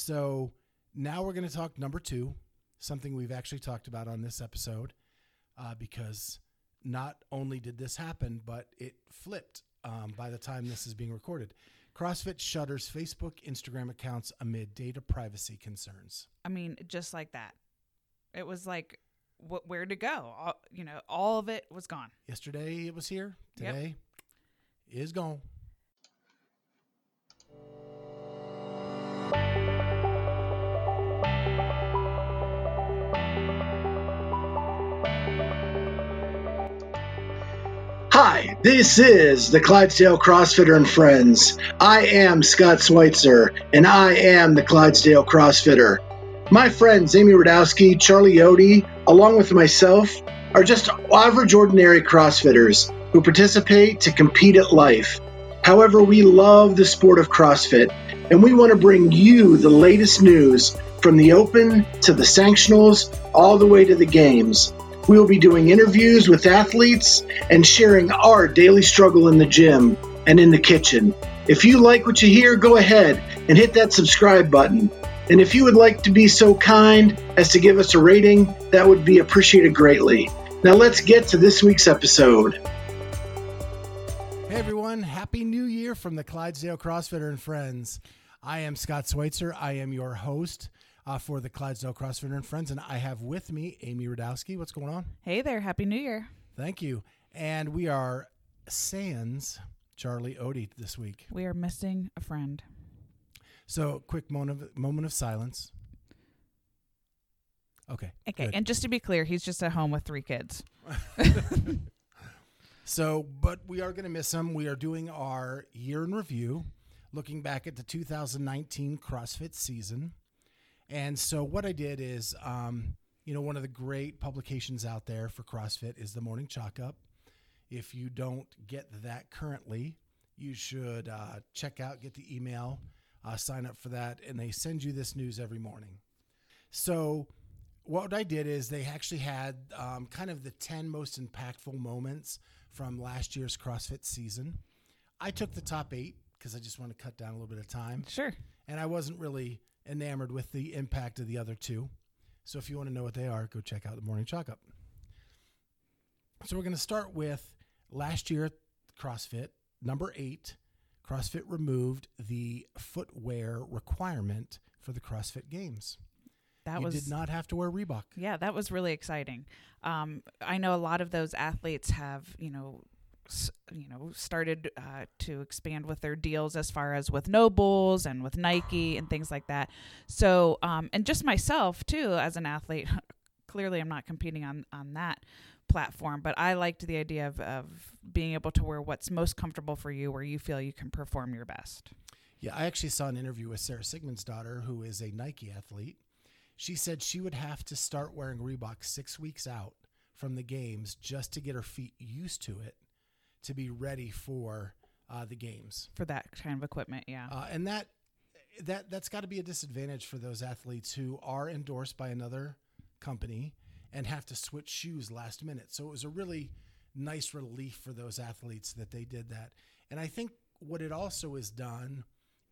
So now we're going to talk number two, something we've actually talked about on this episode, uh, because not only did this happen, but it flipped um, by the time this is being recorded. CrossFit shutters Facebook, Instagram accounts amid data privacy concerns. I mean, just like that. It was like, wh- where to go? All, you know, all of it was gone. Yesterday it was here. Yep. Today is gone. Hi, this is the Clydesdale CrossFitter and Friends. I am Scott Schweitzer, and I am the Clydesdale CrossFitter. My friends Amy Radowski, Charlie Yodi, along with myself, are just average, ordinary CrossFitters who participate to compete at life. However, we love the sport of CrossFit, and we want to bring you the latest news from the Open to the Sanctionals, all the way to the Games. We will be doing interviews with athletes and sharing our daily struggle in the gym and in the kitchen. If you like what you hear, go ahead and hit that subscribe button. And if you would like to be so kind as to give us a rating, that would be appreciated greatly. Now let's get to this week's episode. Hey everyone, Happy New Year from the Clydesdale CrossFitter and Friends. I am Scott Schweitzer. I am your host uh, for the Clydesdale CrossFitter and Friends, and I have with me Amy Radowski. What's going on? Hey there. Happy New Year. Thank you. And we are sans Charlie Odie this week. We are missing a friend. So, quick moment of, moment of silence. Okay. Okay. good. And just to be clear, he's just at home with three kids. So, but we are going to miss him. We are doing our year in review, looking back at the 2019 CrossFit season. And so, what I did is, um, you know, one of the great publications out there for CrossFit is the Morning Chalk Up. If you don't get that currently, you should uh, check out, get the email, uh, sign up for that, and they send you this news every morning. So, what I did is they actually had um, kind of the 10 most impactful moments from last year's CrossFit season. I took the top eight because I just want to cut down a little bit of time. Sure. And I wasn't really enamored with the impact of the other two. So if you want to know what they are, go check out the Morning Chalk Up. So we're going to start with last year CrossFit, number eight. CrossFit removed the footwear requirement for the CrossFit Games. That you was did not have to wear Reebok. Yeah, that was really exciting. Um, I know a lot of those athletes have, you know, you know, started uh, to expand with their deals as far as with Nobles and with Nike and things like that. So, um, and just myself too, as an athlete, clearly I'm not competing on on that platform, but I liked the idea of, of being able to wear what's most comfortable for you, where you feel you can perform your best. Yeah, I actually saw an interview with Sara Sigmundsdottir, who is a Nike athlete. She said she would have to start wearing Reebok six weeks out from the games just to get her feet used to it to be ready for uh, the games. For that kind of equipment, yeah. Uh, and that that that's got to be a disadvantage for those athletes who are endorsed by another company and have to switch shoes last minute. So it was a really nice relief for those athletes that they did that. And I think what it also has done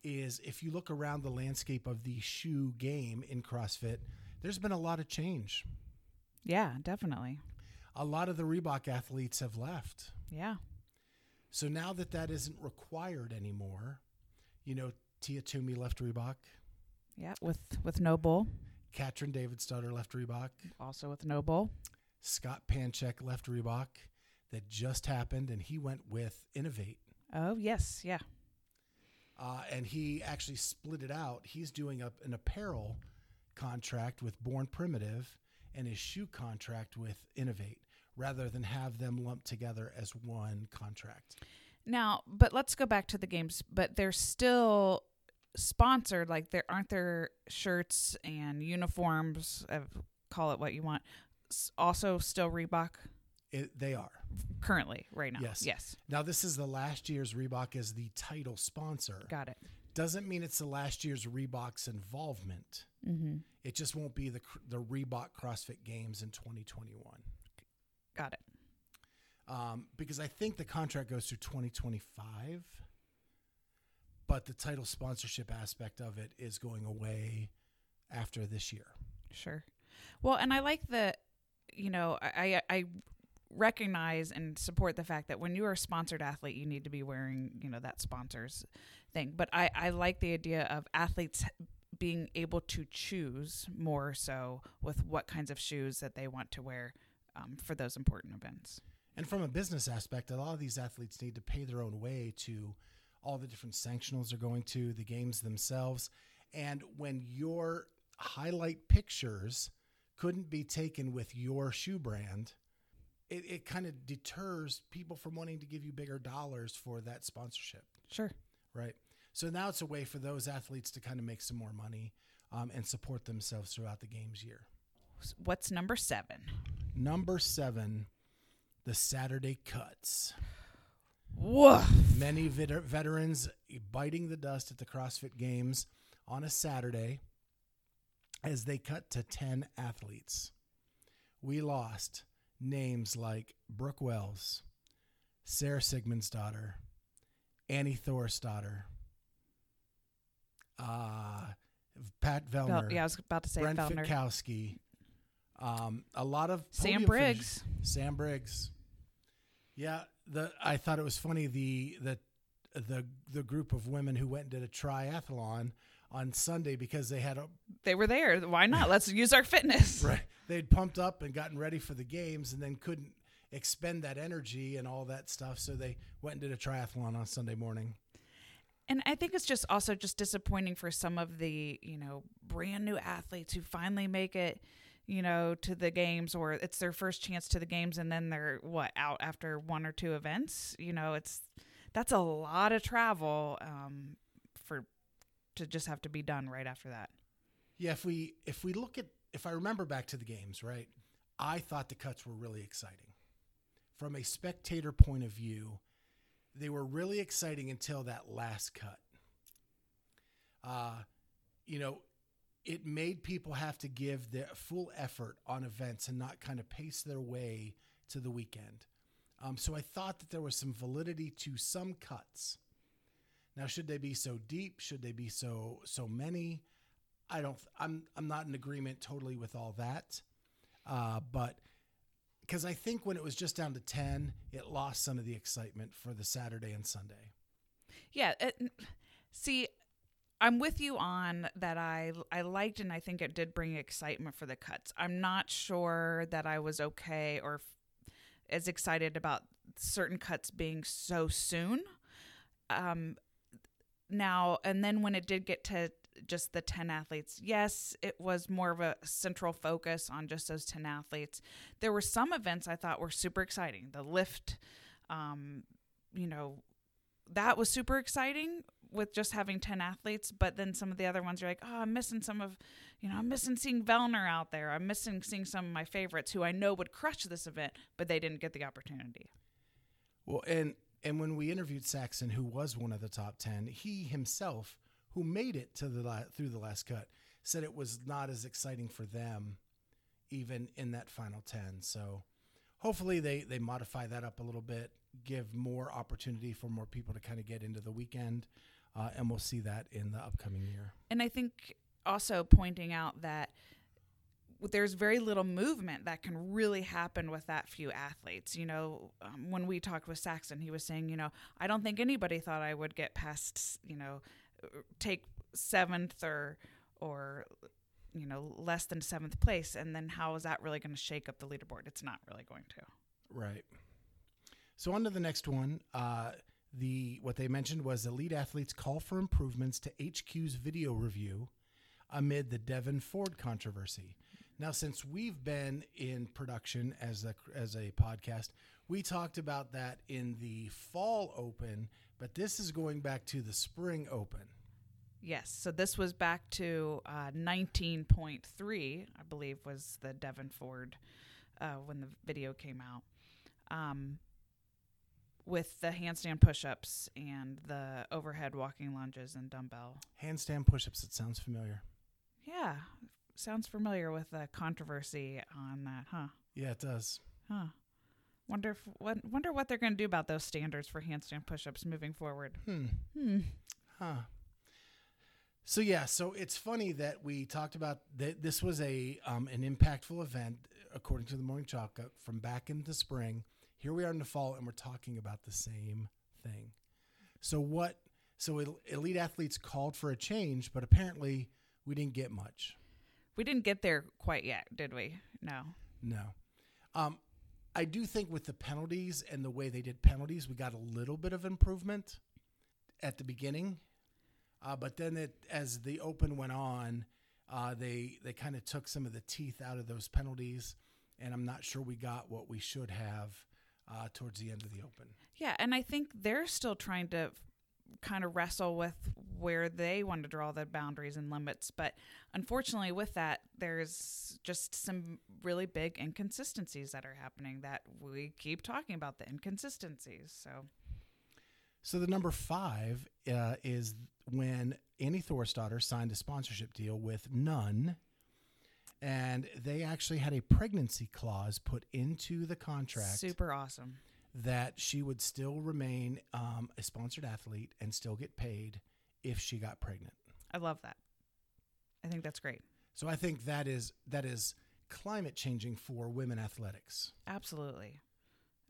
is if you look around the landscape of the shoe game in CrossFit, there's been a lot of change. yeah, definitely. A lot of the Reebok athletes have left. Yeah. So now that that isn't required anymore, you know, Tia Toomey left Reebok, Yeah, with with NOBULL, Katrin Davidsdottir left Reebok, also with NOBULL. Scott Panchik left Reebok. That just happened, and he went with Innovate. Oh yes, yeah. Uh, and he actually split it out. He's doing a, an apparel contract with Born Primitive and his shoe contract with Inov-8 rather than have them lumped together as one contract. Now, but let's go back to the games. But they're still sponsored. Like there aren't there shirts and uniforms. Uh, call it what you want. s- Also, still Reebok It, they are. currently right now. Yes. Yes. Now, this is the last year's Reebok as the title sponsor. Got it. Doesn't mean it's the last year's Reebok's involvement. Mm-hmm. It just won't be the the Reebok CrossFit Games in 2021. Got it. Um, because I think the contract goes through 2025. but the title sponsorship aspect of it is going away after this year. Sure. Well, and I like the, you know, I I recognize and support the fact that when you are a sponsored athlete, you need to be wearing, you know, that sponsors thing. But I I like the idea of athletes being able to choose more so with what kinds of shoes that they want to wear um, for those important events. And from a business aspect, a lot of these athletes need to pay their own way to all the different sanctionals they're going to, the games themselves. And when your highlight pictures couldn't be taken with your shoe brand, it, it kind of deters people from wanting to give you bigger dollars for that sponsorship. Sure. Right. So now it's a way for those athletes to kind of make some more money um, and support themselves throughout the game's year. What's number seven? Number seven, the Saturday cuts. Woof. Many vet- veterans biting the dust at the CrossFit Games on a Saturday as they cut to 10 athletes. We lost names like Brooke Wells, Sara Sigmundsdottir, Annie Thorisdottir, uh, Pat Vellner, yeah, I was about to say Brent Fellner. Fikowski, um, a lot of Sam Briggs. finishes. Sam Briggs. Yeah, the I thought it was funny the the the the group of women who went and did a triathlon on Sunday because they had a They were there. Why not? Let's use our fitness. right they'd pumped up and gotten ready for the games and then couldn't expend that energy and all that stuff so they went and did a triathlon on Sunday morning. And I think it's just also just disappointing for some of the, you know, brand new athletes who finally make it, you know, to the games or it's their first chance to the games and then they're what out after one or two events. You know, it's that's a lot of travel um, for to just have to be done right after that. Yeah, if we if we look at if I remember back to the games, right? I thought the cuts were really exciting. From a spectator point of view, they were really exciting until that last cut. Uh, you know, it made people have to give their full effort on events and not kind of pace their way to the weekend. Um, so I thought that there was some validity to some cuts. Now, should they be so deep? Should they be so so many? I don't. I'm I'm not in agreement totally with all that, uh, but because I think when it was just down to ten, it lost some of the excitement for the Saturday and Sunday. Yeah. It, see, I'm with you on that. I I liked and I think it did bring excitement for the cuts. I'm not sure that I was okay or f- as excited about certain cuts being so soon. Um, now and then when it did get to just the 10 athletes yes it was more of a central focus on just those 10 athletes there were some events i thought were super exciting the lift um, you know that was super exciting with just having 10 athletes but then some of the other ones are like oh i'm missing some of you know i'm missing seeing Vellner out there. I'm missing seeing some of my favorites who i know would crush this event but they didn't get the opportunity. Well, and and when we interviewed Saxon, who was one of the top ten, he himself, who made it to the through the last cut, said it was not as exciting for them, even in that final ten. So, hopefully they they modify that up a little bit, give more opportunity for more people to kind of get into the weekend, uh, and we'll see that in the upcoming year. and i think also pointing out that there's very little movement that can really happen with that few athletes. You know, um, when we talked with Saxon, he was saying, you know, I don't think anybody thought I would get past, you know, take seventh or or you know less than seventh place, and then how is that really going to shake up the leaderboard? It's not really going to. Right. So on to the next one. Uh, the what they mentioned was elite athletes call for improvements to HQ's video review amid the Devin Ford controversy. Now, since we've been in production as a as a podcast, we talked about that in the fall open, but this is going back to the spring open. Yes. So this was back to uh, 19.3, I believe, was the Devon Ford uh, when the video came out. Um, with the handstand push ups and the overhead walking lunges and dumbbell. Handstand push-ups. It sounds familiar. Yeah. Sounds familiar with the controversy on that, huh? Yeah, it does. Huh. Wonder if, what, wonder what they're going to do about those standards for handstand push ups moving forward. Hmm. Hmm. Huh. So yeah, so it's funny that we talked about that this was a um, an impactful event according to the Morning Chalk from back in the spring. Here we are in the fall, and we're talking about the same thing. So what? So elite athletes called for a change, but apparently we didn't get much. We didn't get there quite yet, did we? No. No. Um, I do think with the penalties and the way they did penalties, we got a little bit of improvement at the beginning. Uh, but then it, as the open went on, uh, they they kind of took some of the teeth out of those penalties, and I'm not sure we got what we should have uh, towards the end of the open. Yeah, and I think they're still trying to kind of wrestle with where they want to draw the boundaries and limits. But unfortunately, with that, there's just some really big inconsistencies that are happening that we keep talking about the inconsistencies. So, So the number five uh, is when Annie Thorisdottir signed a sponsorship deal with None, and they actually had a pregnancy clause put into the contract super awesome. that she would still remain um, a sponsored athlete and still get paid if she got pregnant. I love that. I think that's great. So I think that is that is climate changing for women athletics. Absolutely.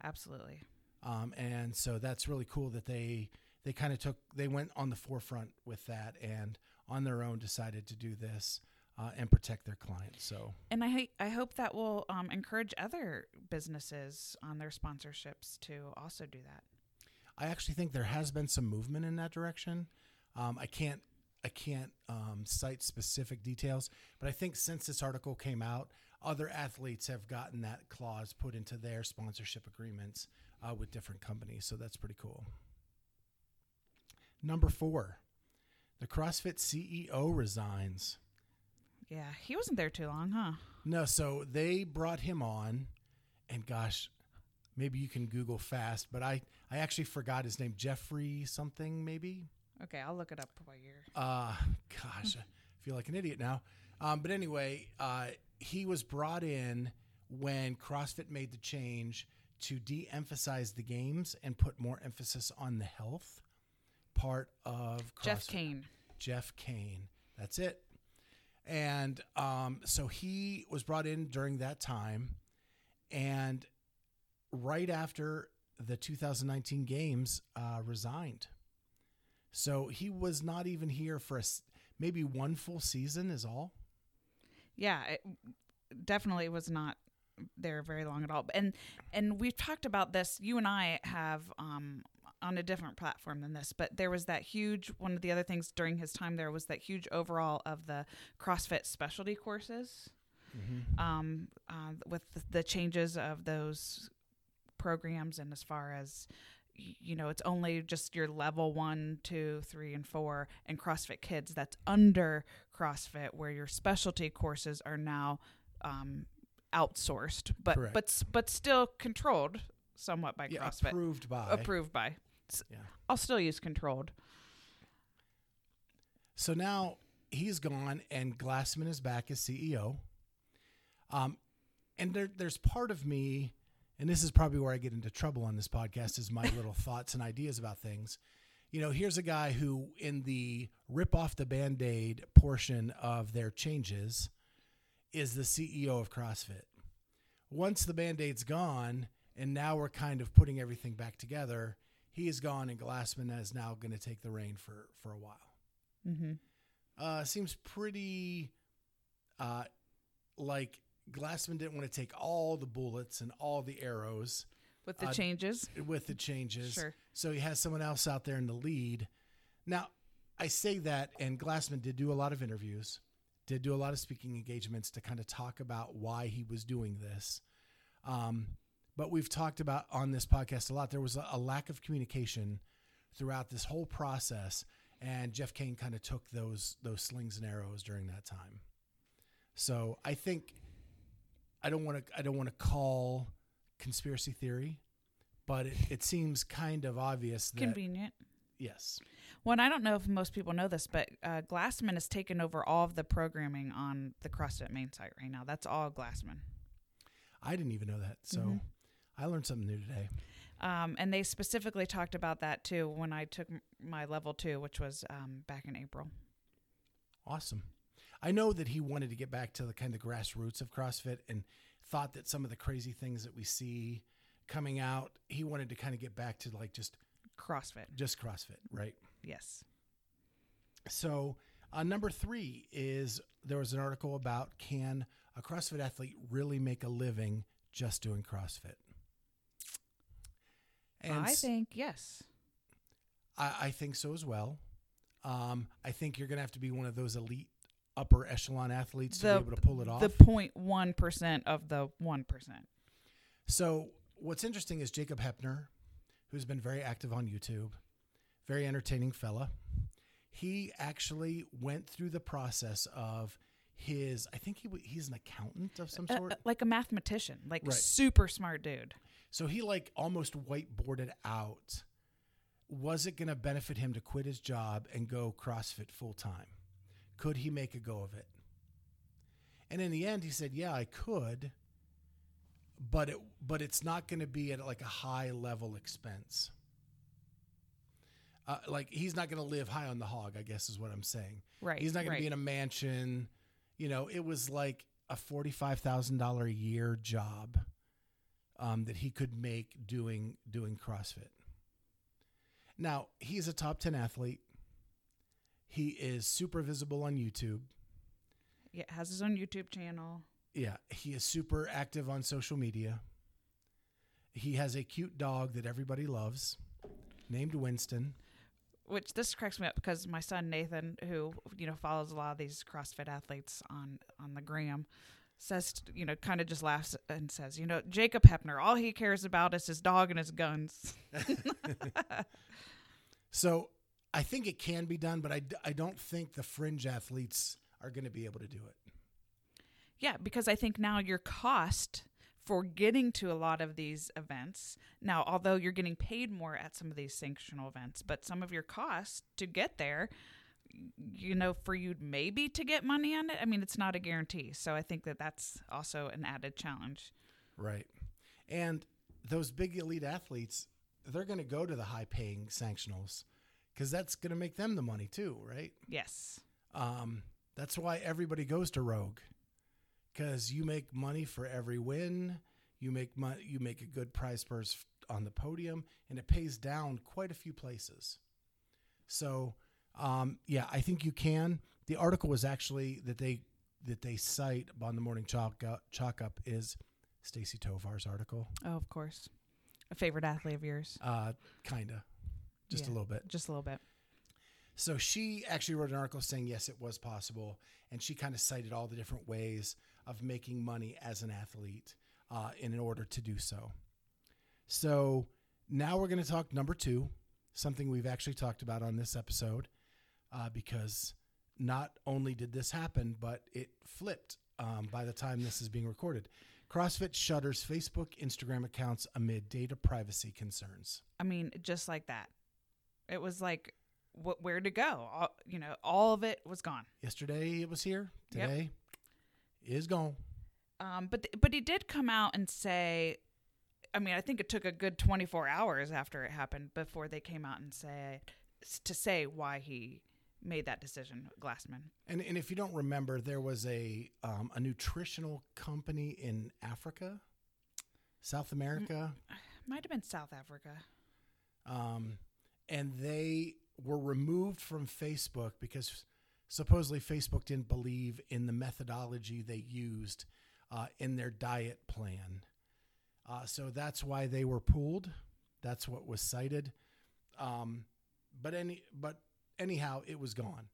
Absolutely. Um, and so that's really cool that they they kind of took they went on the forefront with that and on their own decided to do this uh, and protect their clients. So And I I hope that will um, encourage other businesses on their sponsorships to also do that. I actually think there has been some movement in that direction. Um, I can't I can't um, cite specific details, but I think since this article came out, other athletes have gotten that clause put into their sponsorship agreements uh, with different companies. So that's pretty cool. Number four, the CrossFit CEO resigns. Yeah, he wasn't there too long, huh? No, so they brought him on, and gosh, maybe you can Google fast, but I I actually forgot his name, Jeffrey something maybe. Okay, I'll look it up while you're. Uh, gosh, I feel like an idiot now. Um, but anyway, uh, he was brought in when CrossFit made the change to de-emphasize the games and put more emphasis on the health part of CrossFit. Jeff Kane. Jeff Kane. That's it. And um, so he was brought in during that time, and right after the 2019 games, uh, resigned. So he was not even here for a maybe one full season is all. Yeah, it definitely was not there very long at all. And and we've talked about this. You and I have um, on a different platform than this, but there was that huge. One of the other things during his time there was that huge overall of the CrossFit specialty courses. Um, uh, with the, the changes of those programs, and as far as you know, it's only just your level one, two, three, and four, and CrossFit Kids that's under CrossFit, where your specialty courses are now um, outsourced, but Correct. but but still controlled somewhat by Yeah, CrossFit, approved by. approved by. Yeah. I'll still use controlled. So now he's gone, and Glassman is back as CEO. Um, and there, there's part of me, and this is probably where I get into trouble on this podcast, is my little thoughts and ideas about things. You know, here's a guy who, in the rip off the band aid portion of their changes, is the CEO of CrossFit. Once the band aid's gone, and now we're kind of putting everything back together, he is gone, and Glassman is now going to take the reign for, for a while Mm-hmm. uh, seems pretty uh, like Glassman didn't want to take all the bullets and all the arrows With the Uh, changes, with the changes. Sure. So he has someone else out there in the lead. Now, I say that, and Glassman did do a lot of interviews, did do a lot of speaking engagements to kind of talk about why he was doing this. Um, but we've talked about on this podcast a lot. There was a, a lack of communication throughout this whole process, and Jeff Kane kind of took those those slings and arrows during that time. So I think I don't want to I don't want to call conspiracy theory, but it, it seems kind of obvious that convenient. yes, Well, and I don't know if most people know this, but uh, Glassman has taken over all of the programming on the CrossFit main site right now. That's all Glassman. I didn't even know that. So Mhm. I learned something new today. Um, and they specifically talked about that too when I took my level two, which was um, back in April. Awesome. I know that he wanted to get back to the kind of grassroots of CrossFit and thought that some of the crazy things that we see coming out, he wanted to kind of get back to like just CrossFit. just CrossFit, right? Yes. So, uh, number three is there was an article about can a CrossFit athlete really make a living just doing CrossFit? I s- think yes. I, I think so as well. Um, I think you're going to have to be one of those elite upper echelon athletes to be able to pull it off. The 0.1 percent of the one percent. So what's interesting is Jacob Heppner, who's been very active on YouTube, very entertaining fella. He actually went through the process of his. I think he he's an accountant of some Uh, sort. uh, like a mathematician, like Right. super smart dude. So he like almost whiteboarded out. Was it going to benefit him to quit his job and go CrossFit full time? Could he make a go of it? And in the end, he said, "Yeah, I could, but it but it's not going to be at like a high level expense. Uh, like he's not going to live high on the hog. I guess is what I'm saying. Right. He's not going right. to be in a mansion. You know, it was like a forty-five thousand dollar a year job um, that he could make doing doing CrossFit. Now he's a top ten athlete. He is super visible on YouTube. Yeah, has his own YouTube channel. Yeah, he is super active on social media. He has a cute dog that everybody loves, named Winston. Which this cracks me up because my son Nathan, who you know follows a lot of these CrossFit athletes on on the gram, says you know kind of just laughs and says, you know, Jacob Heppner, all he cares about is his dog and his guns. So I think it can be done, but I, I don't think the fringe athletes are going to be able to do it. Yeah, because I think now your cost for getting to a lot of these events, now, although you're getting paid more at some of these sanctional events, but some of your costs to get there, you know, for you maybe to get money on it, I mean, it's not a guarantee. So I think that that's also an added challenge. Right. And those big elite athletes, they're going to go to the high paying sanctionals because that's going to make them the money too, right? Yes. Um, that's why everybody goes to Rogue because you make money for every win. You make money. You make a good prize purse on the podium, and it pays down quite a few places. So, um, yeah, I think you can. The article was actually that they that they cite on the morning chalk up, chalk up is Stacie Tovar's article. Oh, of course. A favorite athlete of yours. Uh, kinda, just a little bit. Just a little bit. So she actually wrote an article saying yes, it was possible, and she kind of cited all the different ways of making money as an athlete uh, in order to do so. So now we're going to talk number two, something we've actually talked about on this episode, uh, because not only did this happen, but it flipped um, by the time this is being recorded. CrossFit shutters Facebook, Instagram accounts amid data privacy concerns. I mean, just like that. It was like, wh- where to go? All, you know, all of it was gone. Yesterday it was here. Yep. Today is gone. Um, but th- but he did come out and say, I mean, I think it took a good 24 hours after it happened before they came out and say to say why he made that decision, Glassman. And and if you don't remember, there was a um, a nutritional company in Africa, South America, Might have been South Africa. um, and they were removed from Facebook because supposedly Facebook didn't believe in the methodology they used uh, in their diet plan. Uh, so that's why they were pulled. That's what was cited. Um, but any but anyhow, it was gone.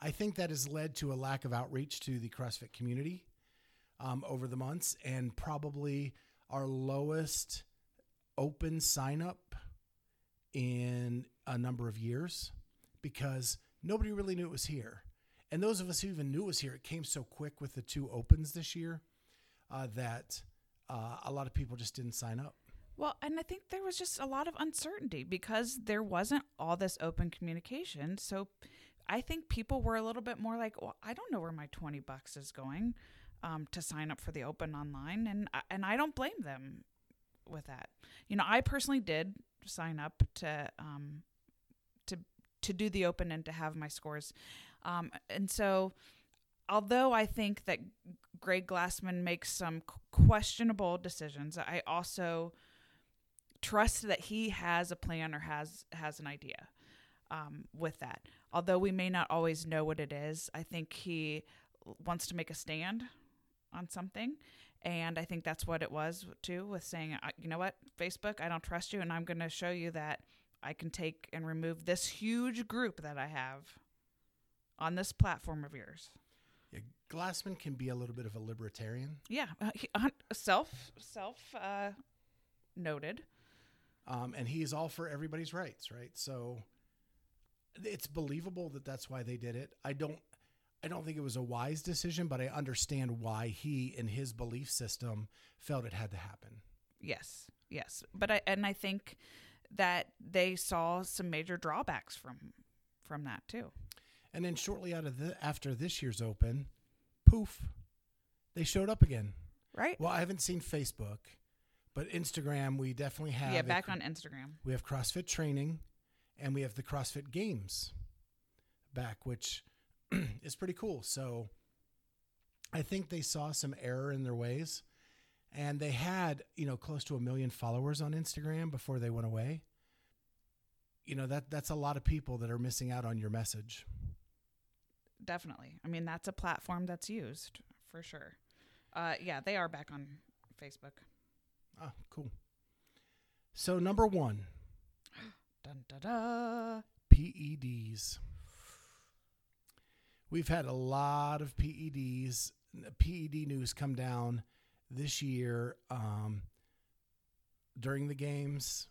I think that has led to a lack of outreach to the CrossFit community um, over the months, and probably our lowest open sign up in a number of years because nobody really knew it was here. And those of us who even knew it was here, it came so quick with the two opens this year uh, that uh, a lot of people just didn't sign up. Well, and I think there was just a lot of uncertainty because there wasn't all this open communication. So I think people were a little bit more like, well, I don't know where my 20 bucks is going um, to sign up for the open online. And, and I don't blame them. with that. You know, I personally did sign up to um, to to do the open and to have my scores, um, and so although I think that Greg Glassman makes some questionable decisions, I also trust that he has a plan or has has an idea um, with that. Although we may not always know what it is, I think he wants to make a stand on something. And I think that's what it was too, with saying, you know what, Facebook, I don't trust you, and I'm going to show you that I can take and remove this huge group that I have on this platform of yours. Yeah, Glassman can be a little bit of a libertarian. Yeah, uh, he, uh, self self uh, noted. Um, and he is all for everybody's rights, right? So it's believable that that's why they did it. I don't I don't think it was a wise decision, but I understand why he in his belief system felt it had to happen. Yes. Yes. But I and I think that they saw some major drawbacks from from that too. And then shortly out of the after this year's open, poof, they showed up again. Right. Well, I haven't seen Facebook, but Instagram we definitely have. Yeah, back a, on Instagram. We have CrossFit training and we have the CrossFit Games back, which is pretty cool. So I think they saw some error in their ways, and they had you know close to a million followers on Instagram before they went away. You know that that's a lot of people that are missing out on your message. Definitely. I mean, that's a platform that's used for sure. Uh, yeah, they are back on Facebook. Ah, cool. So number one, Dun, da, da. PEDs. We've had a lot of PEDs, PED news come down this year um, during the games.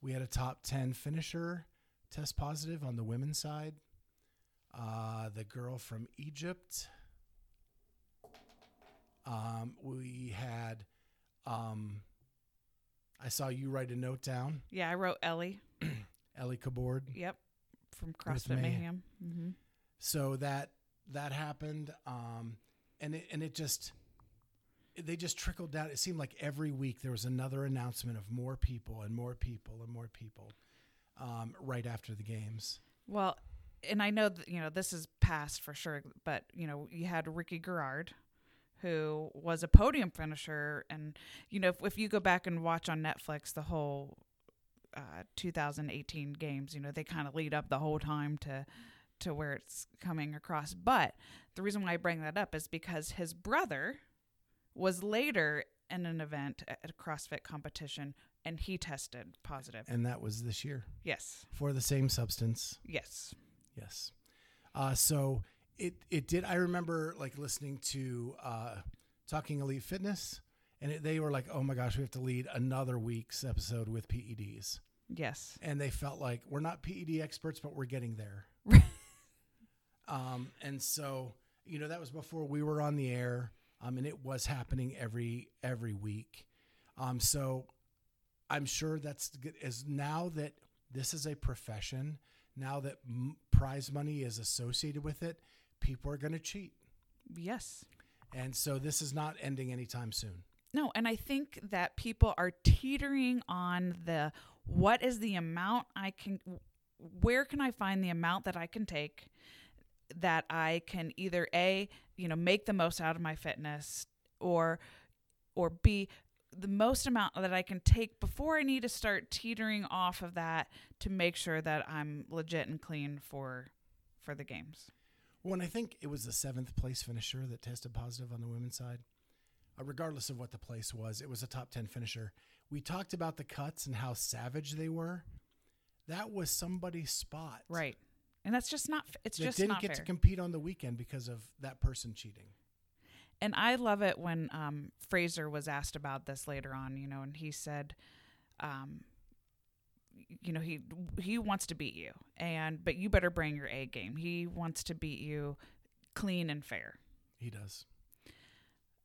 We had a top 10 finisher test positive on the women's side. Uh, the girl from Egypt. Um, we had, um, I saw you write a note down. Yeah, I wrote Ellie. Ellie Cabord. Yep, from CrossFit Mayhem. Mm-hmm. So that that happened, um, and it and it just they just trickled down. It seemed like every week there was another announcement of more people and more people and more people um, right after the games. Well, and I know that you know this is past for sure, but you know you had Ricky Garard, who was a podium finisher, and you know if, if you go back and watch on Netflix the whole uh, 2018 games. You know, they kind of lead up the whole time to to where it's coming across. But the reason why I bring that up is because his brother was later in an event at a CrossFit competition and he tested positive. And that was this year. Yes. For the same substance. Yes. Yes. Uh, so it it did. I remember like listening to uh, Talking Elite Fitness and it, they were like, "Oh my gosh, we have to lead another week's episode with PEDs." Yes. And they felt like we're not PED experts, but we're getting there. um, and so you know that was before we were on the air, um, and it was happening every every week. Um, so I'm sure that's good. As now that this is a profession, now that m- prize money is associated with it, people are going to cheat. Yes. And so this is not ending anytime soon. No, and I think that people are teetering on the what is the amount I can where can I find the amount that I can take that I can either A, you know, make the most out of my fitness or or B the most amount that I can take before I need to start teetering off of that to make sure that I'm legit and clean for for the games. Well, and I think it was the seventh place finisher that tested positive on the women's side uh, regardless of what the place was. It was a top 10 finisher. We talked about the cuts and how savage they were. That was somebody's spot. Right. And that's just not, it's that just didn't get fair. to compete on the weekend because of that person cheating. And I love it when um, Fraser was asked about this later on, you know, and he said, um, you know, he he wants to beat you, and but you better bring your A game. He wants to beat you clean and fair. He does.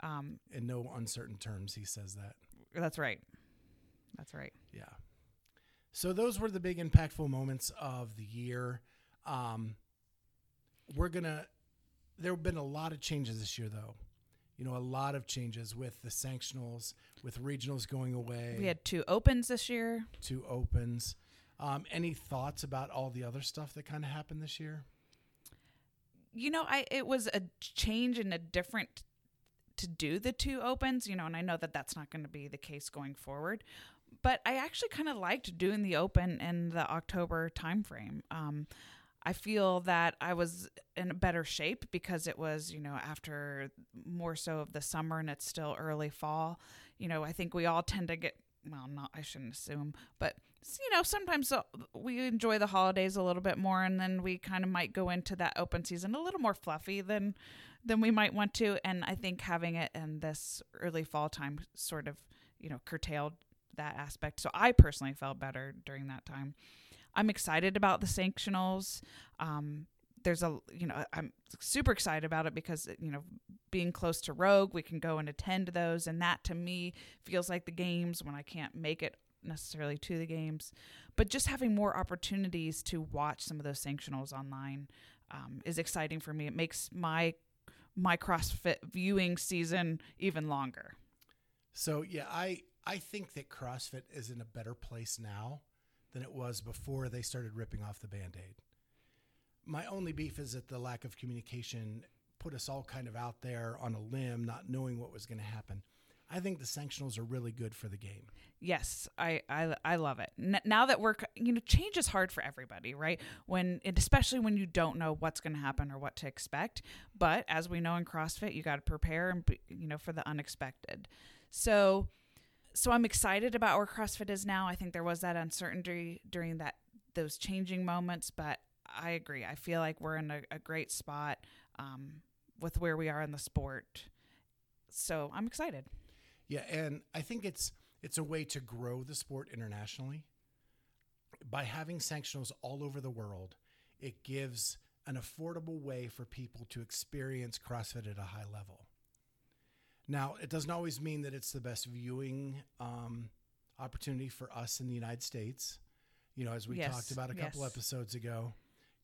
Um, In no uncertain terms, he says that. that's right. That's right. Yeah. So those were the big impactful moments of the year. Um, we're gonna. There have been a lot of changes this year, though. You know, a lot of changes with the sanctionals, with regionals going away. We had two opens this year. two opens. Um, any thoughts about all the other stuff that kind of happened this year? You know, I it was a change and a different to do the two opens, you know, and I know that that's not going to be the case going forward. But I actually kind of liked doing the open in the October timeframe. Um, I feel that I was in better shape because it was, you know, after more so of the summer and it's still early fall. You know, I think we all tend to get, well, not, I shouldn't assume, but, you know, sometimes we enjoy the holidays a little bit more and then we kind of might go into that open season a little more fluffy than, than we might want to. And I think having it in this early fall time sort of, you know, curtailed that aspect. So I personally felt better during that time. I'm excited about the sanctionals. Um, there's a you know I'm super excited about it because you know being close to Rogue, we can go and attend those, and that to me feels like the games when I can't make it necessarily to the games, but just having more opportunities to watch some of those sanctionals online um, is exciting for me. It makes my my CrossFit viewing season even longer. So yeah, I I think that CrossFit is in a better place now than it was before they started ripping off the band-aid. My only beef is that the lack of communication put us all kind of out there on a limb, not knowing what was going to happen. I think the sanctionals are really good for the game. Yes, I I, I love it. N- now that we're you know change is hard for everybody, right? When especially when you don't know what's going to happen or what to expect. But as we know in CrossFit, you got to prepare and be, you know for the unexpected. So so I'm excited about where CrossFit is now. I think there was that uncertainty during that those changing moments, but I agree. I feel like we're in a, a great spot um, with where we are in the sport. So I'm excited. Yeah, and I think it's it's a way to grow the sport internationally. By having sanctionals all over the world, it gives an affordable way for people to experience CrossFit at a high level. Now, it doesn't always mean that it's the best viewing um, opportunity for us in the United States. You know, as we Yes, talked about a couple yes. episodes ago,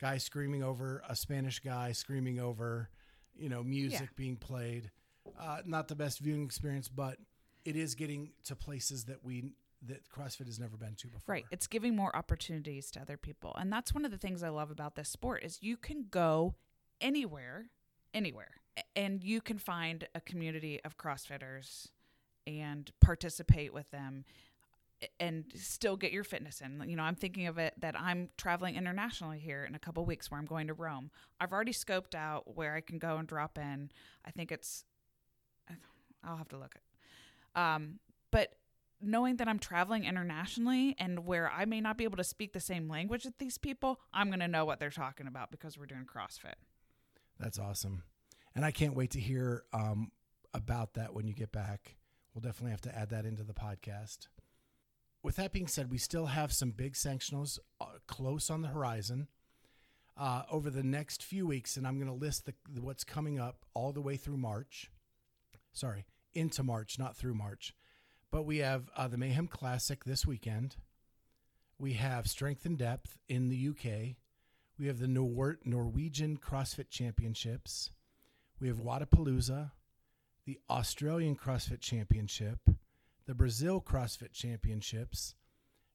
guy screaming over a Spanish guy screaming over, you know, music Yeah. being played. Uh, not the best viewing experience, but it is getting to places that we that CrossFit has never been to before. Right. It's giving more opportunities to other people. And that's one of the things I love about this sport is you can go anywhere, anywhere, and you can find a community of CrossFitters and participate with them and still get your fitness in. You know, I'm thinking of it that I'm traveling internationally here in a couple weeks where I'm going to Rome. I've already scoped out where I can go and drop in. I think it's I'll have to look. Um, but knowing that I'm traveling internationally and where I may not be able to speak the same language with these people, I'm going to know what they're talking about because we're doing CrossFit. That's awesome. And I can't wait to hear um, about that when you get back. We'll definitely have to add that into the podcast. With that being said, we still have some big sanctionals uh, close on the horizon uh, over the next few weeks, and I'm going to list the, what's coming up all the way through March. Sorry, into March, not through March. But we have uh, the Mayhem Classic this weekend. We have Strength and Depth in the UK. We have the Nor- Norwegian CrossFit Championships. We have Wodapalooza, the Australian CrossFit Championship, the Brazil CrossFit Championships,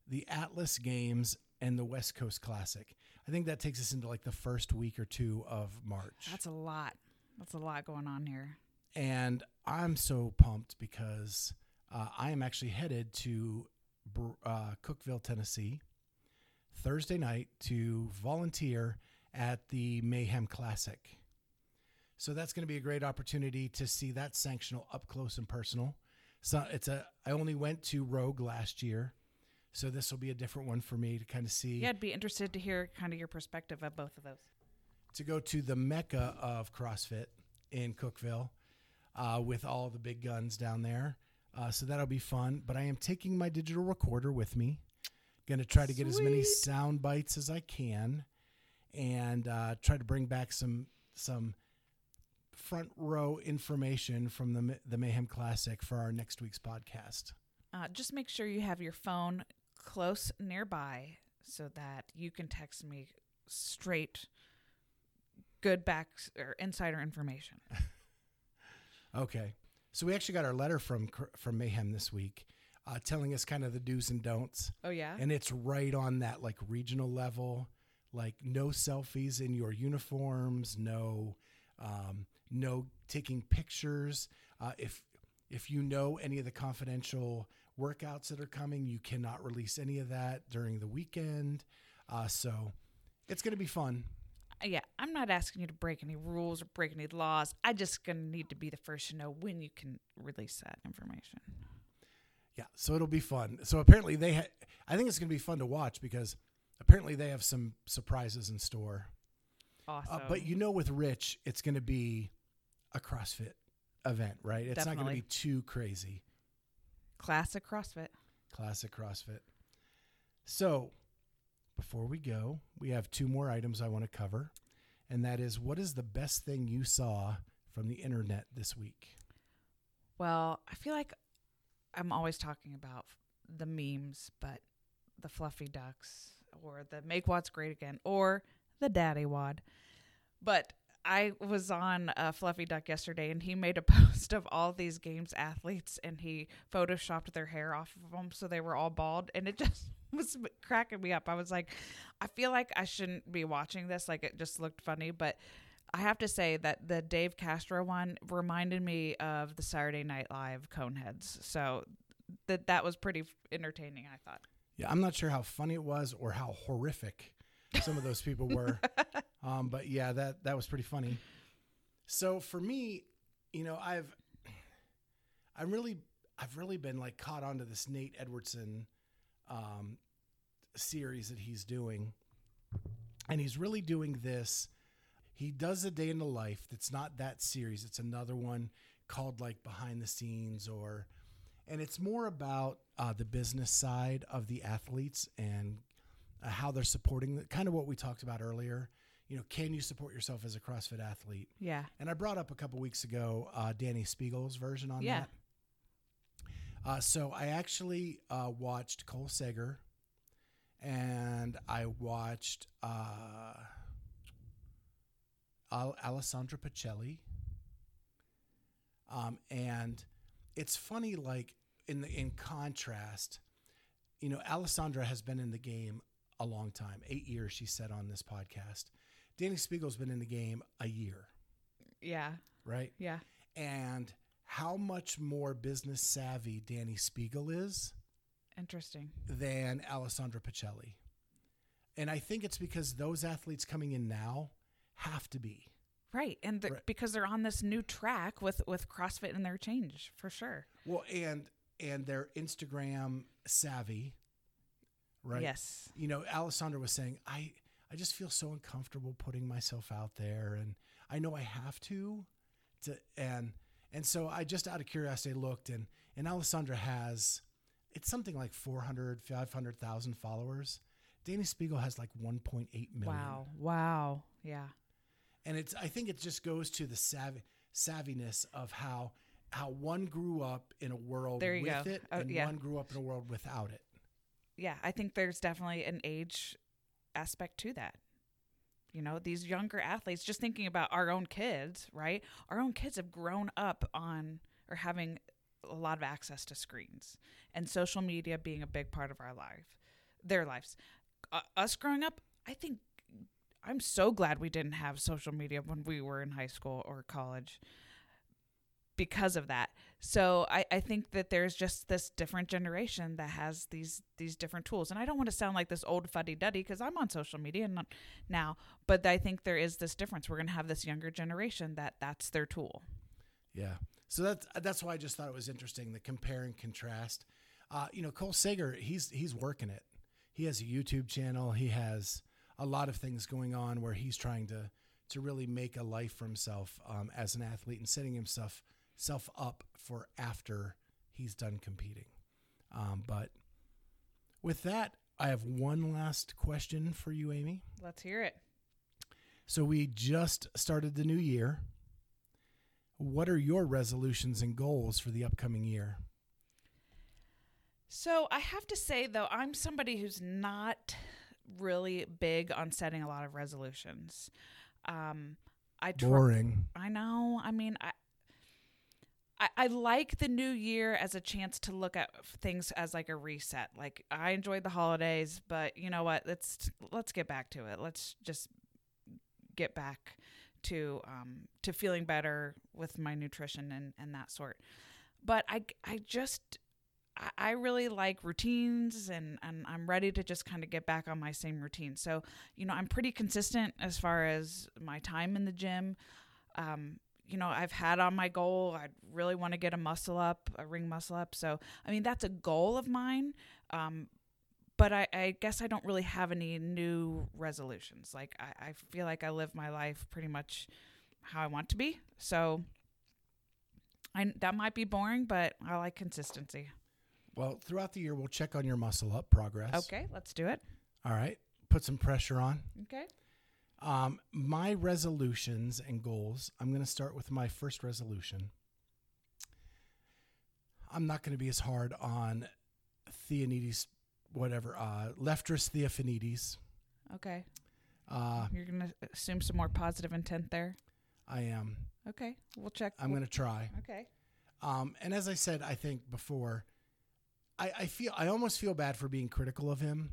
the Atlas Games, and the West Coast Classic. I think that takes us into like the first week or two of March. That's a lot. That's a lot going on here. and I'm so pumped because uh, I am actually headed to uh, Cookeville, Tennessee, Thursday night to volunteer at the Mayhem Classic. So that's going to be a great opportunity to see that sanctional up close and personal. So it's a I only went to Rogue last year, so this will be a different one for me to kind of see Yeah, I'd be interested to hear kind of your perspective of both of those. to go to the mecca of CrossFit in Cookeville uh, with all the big guns down there. Uh, so that'll be fun. But I am taking my digital recorder with me. Going to try to get as many sound bites as I can, and uh, try to bring back some some front row information from the the Mayhem Classic for our next week's podcast. Uh, just make sure you have your phone close nearby so that you can text me straight good back or insider information. Okay. So we actually got our letter from from Mayhem this week, uh, telling us kind of the do's and don'ts, Oh yeah. and it's right on that like regional level, like no selfies in your uniforms, no, um, no taking pictures. Uh, if if you know any of the confidential workouts that are coming, you cannot release any of that during the weekend. Uh, so it's going to be fun. yeah, I'm not asking you to break any rules or break any laws. I just gonna need to be the first to know when you can release that information. Yeah, so it'll be fun. So apparently they ha- I think it's going to be fun to watch because apparently they have some surprises in store. Awesome. Uh, but you know with Rich, it's going to be a CrossFit event, right? It's not going to be too crazy. classic CrossFit. Classic CrossFit. So, before we go, we have two more items I want to cover. And that is what is the best thing you saw from the internet this week? Well, I feel like I'm always talking about the memes, but the fluffy ducks or the make Watts great again or the daddy wad. But I was on Fluffy Duck yesterday and he made a post of all these games athletes and he photoshopped their hair off of them so they were all bald and it just was cracking me up. I was like, I feel like I shouldn't be watching this. Like it just looked funny, but I have to say that the Dave Castro one reminded me of the Saturday Night Live Coneheads. So that that was pretty entertaining. I thought. Yeah, I'm not sure how funny it was or how horrific some of those people were. Um, but yeah, that that was pretty funny. So for me, you know, I've I'm really I've really been like caught onto this Nate Edwardson um, series that he's doing, and he's really doing this. He does a day in the life that's not that series. It's another one called like behind the scenes or and it's more about uh, the business side of the athletes and uh, how they're supporting the, kind of what we talked about earlier you know can you support yourself as a crossfit athlete Yeah. and i brought up a couple weeks ago uh, Dani Speegle's version on Yeah. that uh, so i actually uh, watched cole sager and i watched uh, Al- Alessandra Pichelli um, and it's funny like in the in contrast you know alessandra has been in the game a long time eight years she said on this podcast Dani Speegle's been in the game a year Yeah. right Yeah. and how much more business savvy Dani Speegle is Interesting. than Alessandra Pichelli and i think it's because those athletes coming in now have to be Right. And they're, Right. because they're on this new track with with CrossFit and their change for sure. well and and they're instagram savvy right Yes. you know, Alessandra was saying, I, I just feel so uncomfortable putting myself out there and I know I have to, to and and so I just out of curiosity looked and and Alessandra has it's something like 400 500,000 followers. Dani Speegle has like 1.8 million. Wow. Wow. Yeah. And it's I think it just goes to the savvy savviness of how how one grew up in a world with go. it Oh, and yeah. one grew up in a world without it. Yeah, I think there's definitely an age aspect to that. You know, these younger athletes, just thinking about our own kids, right? Our own kids have grown up on or having a lot of access to screens and social media being a big part of our life, their lives. Uh, us growing up, I think I'm so glad we didn't have social media when we were in high school or college because of that. So I, I think that there's just this different generation that has these these different tools. And I don't want to sound like this old fuddy duddy because I'm on social media and now, but I think there is this difference. We're gonna have this younger generation that that's their tool. Yeah. So that's that's why I just thought it was interesting the compare and contrast. Uh, you know, Cole Sager, he's he's working it. He has a YouTube channel. He has a lot of things going on where he's trying to to really make a life for himself um, as an athlete and setting himself self up for after he's done competing. Um, but with that, I have one last question for you, Amy. Let's hear it. So we just started the new year. What are your resolutions and goals for the upcoming year? So I have to say though, I'm somebody who's not really big on setting a lot of resolutions. Um, I try. Boring. I know. I mean, I I, like the new year as a chance to look at things as like a reset. Like I enjoyed the holidays, but you know what? Let's let's get back to it. Let's just get back to um, to feeling better with my nutrition and, and that sort. But I I just I- I really like routines and, and I'm ready to just kind of get back on my same routine. So, you know, I'm pretty consistent as far as my time in the gym. Um, you know, I've had on my goal, I really want to get a muscle up, a ring muscle up. So, I mean, that's a goal of mine. Um, but I, I guess I don't really have any new resolutions. Like, I, I feel like I live my life pretty much how I want to be. So, I, that might be boring, but I like consistency. Well, throughout the year, we'll check on your muscle up progress. Okay, let's do it. All right. Put some pressure on. Okay. Um, my resolutions and goals. I'm going to start with my first resolution. I'm not going to be as hard on Theanides, whatever, uh, Lefteris Theofanidis. Okay. Uh, You're going to assume some more positive intent there. I am. Okay. We'll check. I'm going to try. Okay. Um, and as I said, I think before, I, I feel I almost feel bad for being critical of him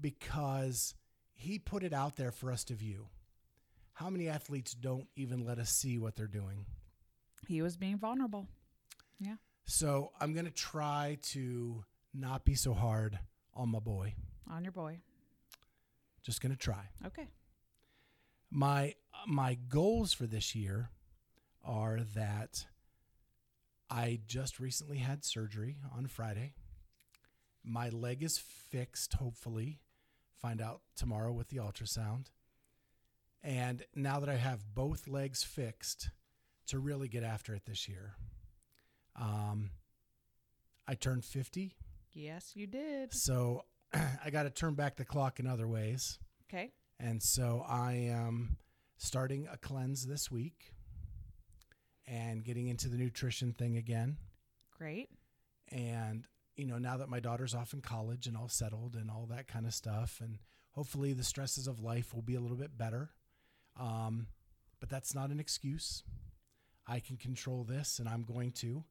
because he put it out there for us to view. How many athletes don't even let us see what they're doing? He was being vulnerable. Yeah. So I'm going to try to not be so hard on my boy. On your boy. Just going to try. Okay. My my goals for this year are that I just recently had surgery on Friday. My leg is fixed, hopefully. Find out tomorrow with the ultrasound. And now that I have both legs fixed, to really get after it this year. Um, I turned 50, Yes, you did. so I got to turn back the clock in other ways. Okay. And so I am starting a cleanse this week and getting into the nutrition thing again. Great. And, you know, now that my daughter's off in college and all settled and all that kind of stuff, and hopefully the stresses of life will be a little bit better. Um, but that's not an excuse. I can control this and I'm going to.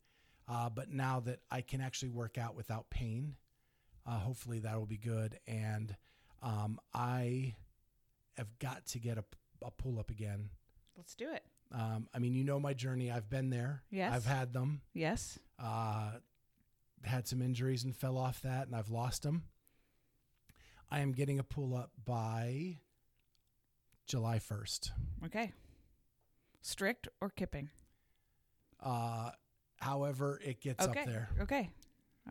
Uh, but now that I can actually work out without pain, uh, hopefully that will be good. And um, I have got to get a, a pull up again. Let's do it. Um, I mean, you know my journey. I've been there. Yes. I've had them. Yes. Uh, had some injuries and fell off that, and I've lost them. I am getting a pull up by July 1st. Okay. Strict or kipping? Uh, however, it gets okay. up there. Okay.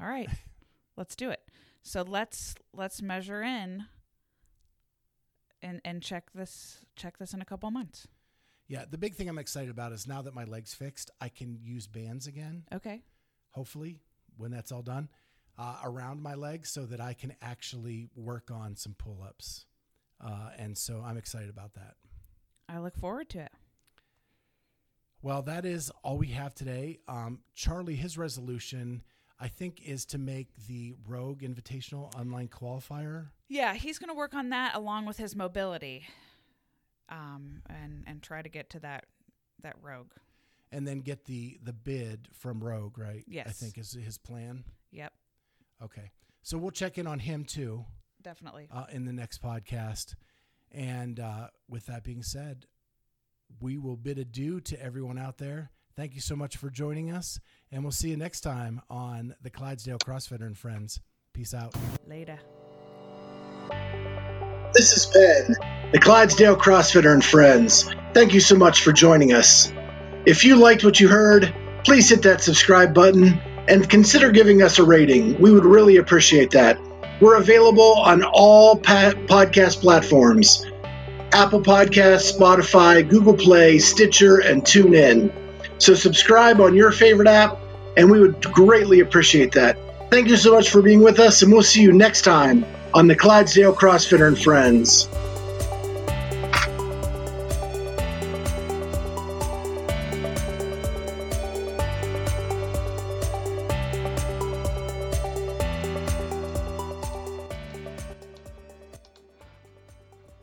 All right. let's do it. So let's let's measure in and and check this check this in a couple months. Yeah, the big thing I'm excited about is now that my leg's fixed, I can use bands again, Okay. hopefully, when that's all done, uh, around my legs so that I can actually work on some pull ups. Uh, and so I'm excited about that. I look forward to it. Well, that is all we have today. Um, Charlie, his resolution, I think, is to make the Rogue Invitational online qualifier. Yeah, he's going to work on that along with his mobility, um, and and try to get to that that rogue. And then get the the bid from Rogue, right? Yes, I think is his plan. Yep, Okay, so we'll check in on him too definitely. uh, in the next podcast. And uh, with that being said, we will bid adieu to everyone out there. Thank you so much for joining us, and we'll see you next time on the Clydesdale CrossFitter and Friends. Peace out. Later. This has been the Clydesdale CrossFitter and Friends. Thank you so much for joining us. If you liked what you heard, please hit that subscribe button and consider giving us a rating. We would really appreciate that. We're available on all pa- podcast platforms Apple Podcasts, Spotify, Google Play, Stitcher, and TuneIn. So subscribe on your favorite app, and we would greatly appreciate that. Thank you so much for being with us, and we'll see you next time on the Clydesdale CrossFitter and Friends.